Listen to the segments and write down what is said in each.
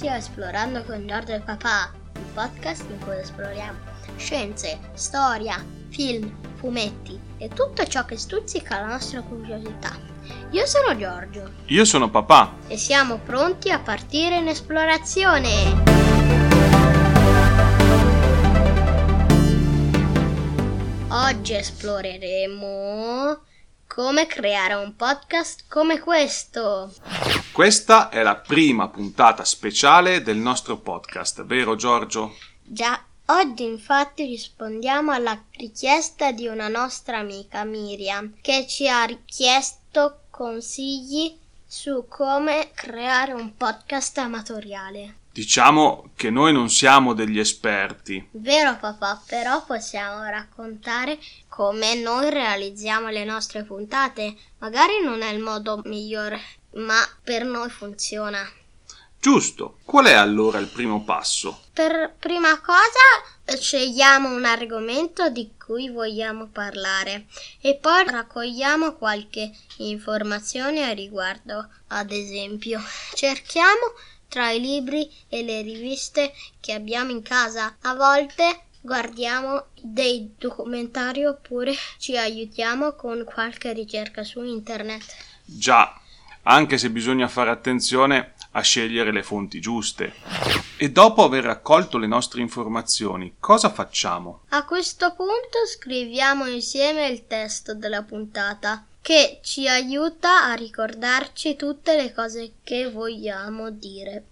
Esplorando con Giorgio e Papà, il podcast in cui esploriamo scienze, storia, film, fumetti e tutto ciò che stuzzica la nostra curiosità. Io sono Giorgio Io sono papà. e siamo pronti a partire in esplorazione. Oggi esploreremo come creare un podcast come questo. Questa è la prima puntata speciale del nostro podcast, vero Giorgio? Già, oggi infatti rispondiamo alla richiesta di una nostra amica Miriam che ci ha richiesto consigli su come creare un podcast amatoriale. Diciamo che noi non siamo degli esperti. Vero papà, però possiamo raccontare come noi realizziamo le nostre puntate. Magari non è il modo migliore, ma per noi funziona. Giusto. Qual è allora il primo passo? Per prima cosa scegliamo un argomento di cui vogliamo parlare e poi raccogliamo qualche informazione a riguardo. Ad esempio, cerchiamo tra i libri e le riviste che abbiamo in casa. A volte guardiamo dei documentari oppure ci aiutiamo con qualche ricerca su internet. Già, anche se bisogna fare attenzione a scegliere le fonti giuste. E dopo aver raccolto le nostre informazioni, cosa facciamo? A questo punto scriviamo insieme il testo della puntata che ci aiuta a ricordarci tutte le cose che vogliamo dire.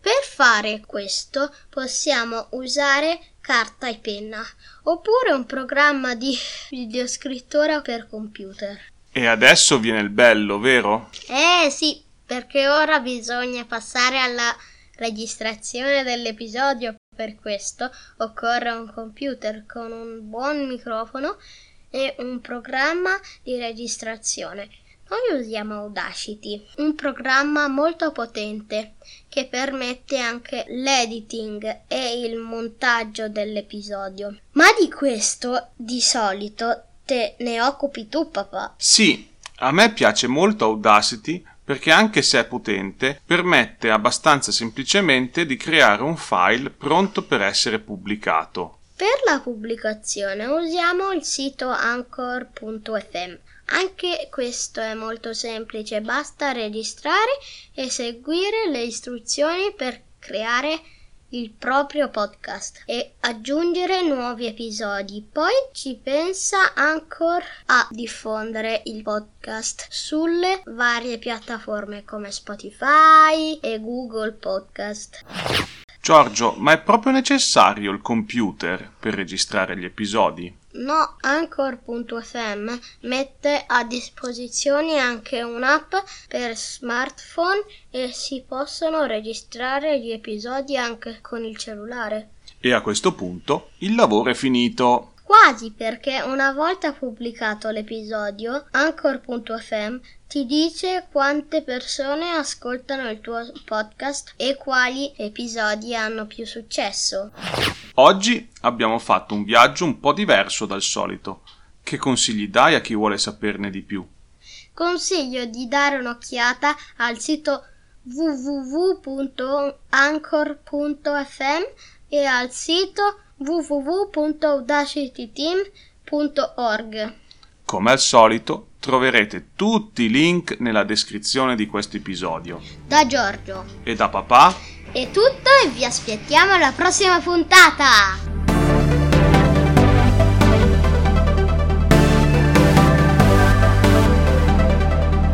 Per fare questo possiamo usare carta e penna oppure un programma di videoscrittura per computer. E adesso viene il bello, vero? Eh sì, perché ora bisogna passare alla registrazione dell'episodio. Per questo occorre un computer con un buon microfono e un programma di registrazione. Noi usiamo Audacity, un programma molto potente che permette anche l'editing e il montaggio dell'episodio. Ma di questo di solito te ne occupi tu, papà. Sì, a me piace molto Audacity perché anche se è potente, permette abbastanza semplicemente di creare un file pronto per essere pubblicato. Per la pubblicazione usiamo il sito anchor.fm. Anche questo è molto semplice, basta registrare e seguire le istruzioni per creare il proprio podcast e aggiungere nuovi episodi. Poi ci pensa Anchor a diffondere il podcast sulle varie piattaforme come Spotify e Google Podcast. Giorgio, ma è proprio necessario il computer per registrare gli episodi? No, Anchor.fm mette a disposizione anche un'app per smartphone e si possono registrare gli episodi anche con il cellulare. E a questo punto il lavoro è finito. Quasi perché una volta pubblicato l'episodio, Anchor.fm ti dice quante persone ascoltano il tuo podcast e quali episodi hanno più successo. Oggi abbiamo fatto un viaggio un po' diverso dal solito. Che consigli dai a chi vuole saperne di più? Consiglio di dare un'occhiata al sito www.anchor.fm e al sito www.audacityteam.org. Come al solito, troverete tutti i link nella descrizione di questo episodio. Da Giorgio. E da papà? È tutto e vi aspettiamo alla prossima puntata!